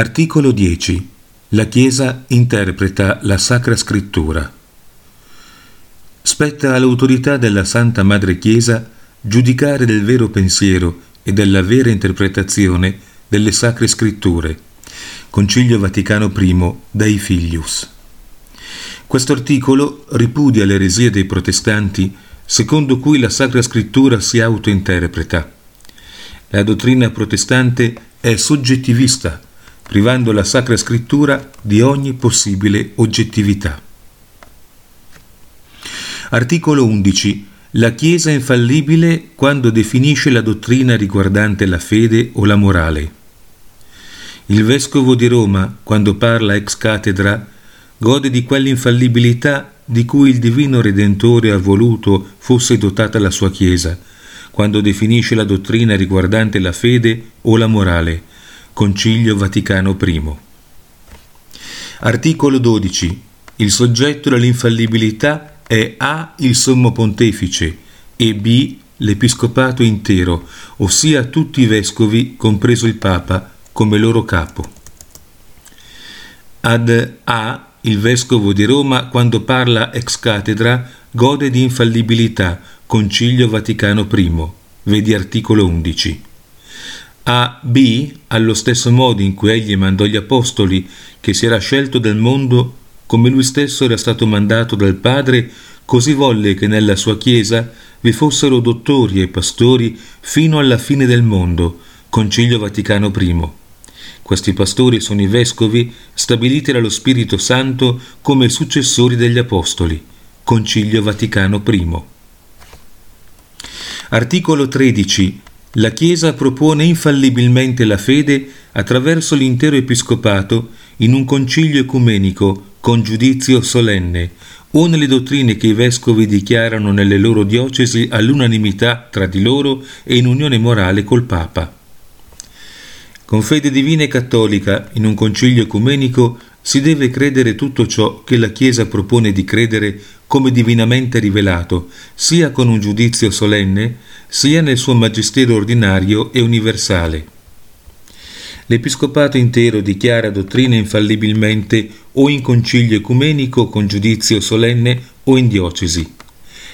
Articolo 10. La Chiesa interpreta la Sacra Scrittura. Spetta all'autorità della Santa Madre Chiesa giudicare del vero pensiero e della vera interpretazione delle Sacre Scritture. Concilio Vaticano I dai Filius. Questo articolo ripudia l'eresia dei protestanti secondo cui la Sacra Scrittura si autointerpreta. La dottrina protestante è soggettivista privando la Sacra Scrittura di ogni possibile oggettività. Articolo 11. La Chiesa è infallibile quando definisce la dottrina riguardante la fede o la morale. Il Vescovo di Roma, quando parla ex cattedra, gode di quell'infallibilità di cui il Divino Redentore ha voluto fosse dotata la sua Chiesa, quando definisce la dottrina riguardante la fede o la morale, Concilio Vaticano I. Articolo 12. Il soggetto dell'infallibilità è A. il Sommo Pontefice e B. l'Episcopato intero, ossia tutti i vescovi, compreso il Papa, come loro capo. Ad A. il Vescovo di Roma, quando parla ex cattedra, gode di infallibilità, Concilio Vaticano I. Vedi articolo 11 a B, allo stesso modo in cui egli mandò gli apostoli, che si era scelto del mondo come lui stesso era stato mandato dal Padre, così volle che nella sua Chiesa vi fossero dottori e pastori fino alla fine del mondo. Concilio Vaticano I. Questi pastori sono i vescovi stabiliti dallo Spirito Santo come successori degli apostoli. Concilio Vaticano I. Articolo 13 la Chiesa propone infallibilmente la fede attraverso l'intero episcopato in un concilio ecumenico con giudizio solenne o nelle dottrine che i vescovi dichiarano nelle loro diocesi all'unanimità tra di loro e in unione morale col Papa. Con fede divina e cattolica, in un concilio ecumenico, si deve credere tutto ciò che la Chiesa propone di credere come divinamente rivelato, sia con un giudizio solenne, sia nel suo magistero ordinario e universale. L'Episcopato intero dichiara dottrine infallibilmente o in concilio ecumenico con giudizio solenne o in diocesi.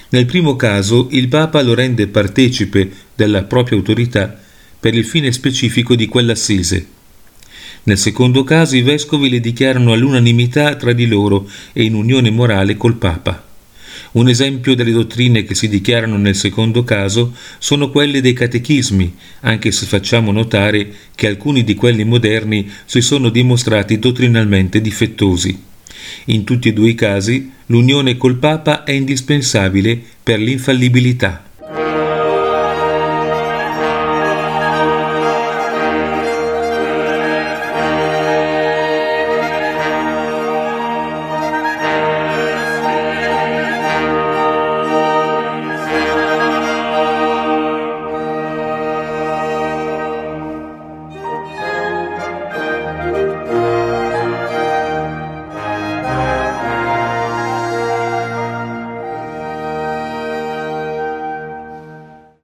Nel primo caso il Papa lo rende partecipe della propria autorità per il fine specifico di quell'assise nel secondo caso i vescovi le dichiarano all'unanimità tra di loro e in unione morale col Papa. Un esempio delle dottrine che si dichiarano nel secondo caso sono quelle dei catechismi, anche se facciamo notare che alcuni di quelli moderni si sono dimostrati dottrinalmente difettosi. In tutti e due i casi l'unione col Papa è indispensabile per l'infallibilità.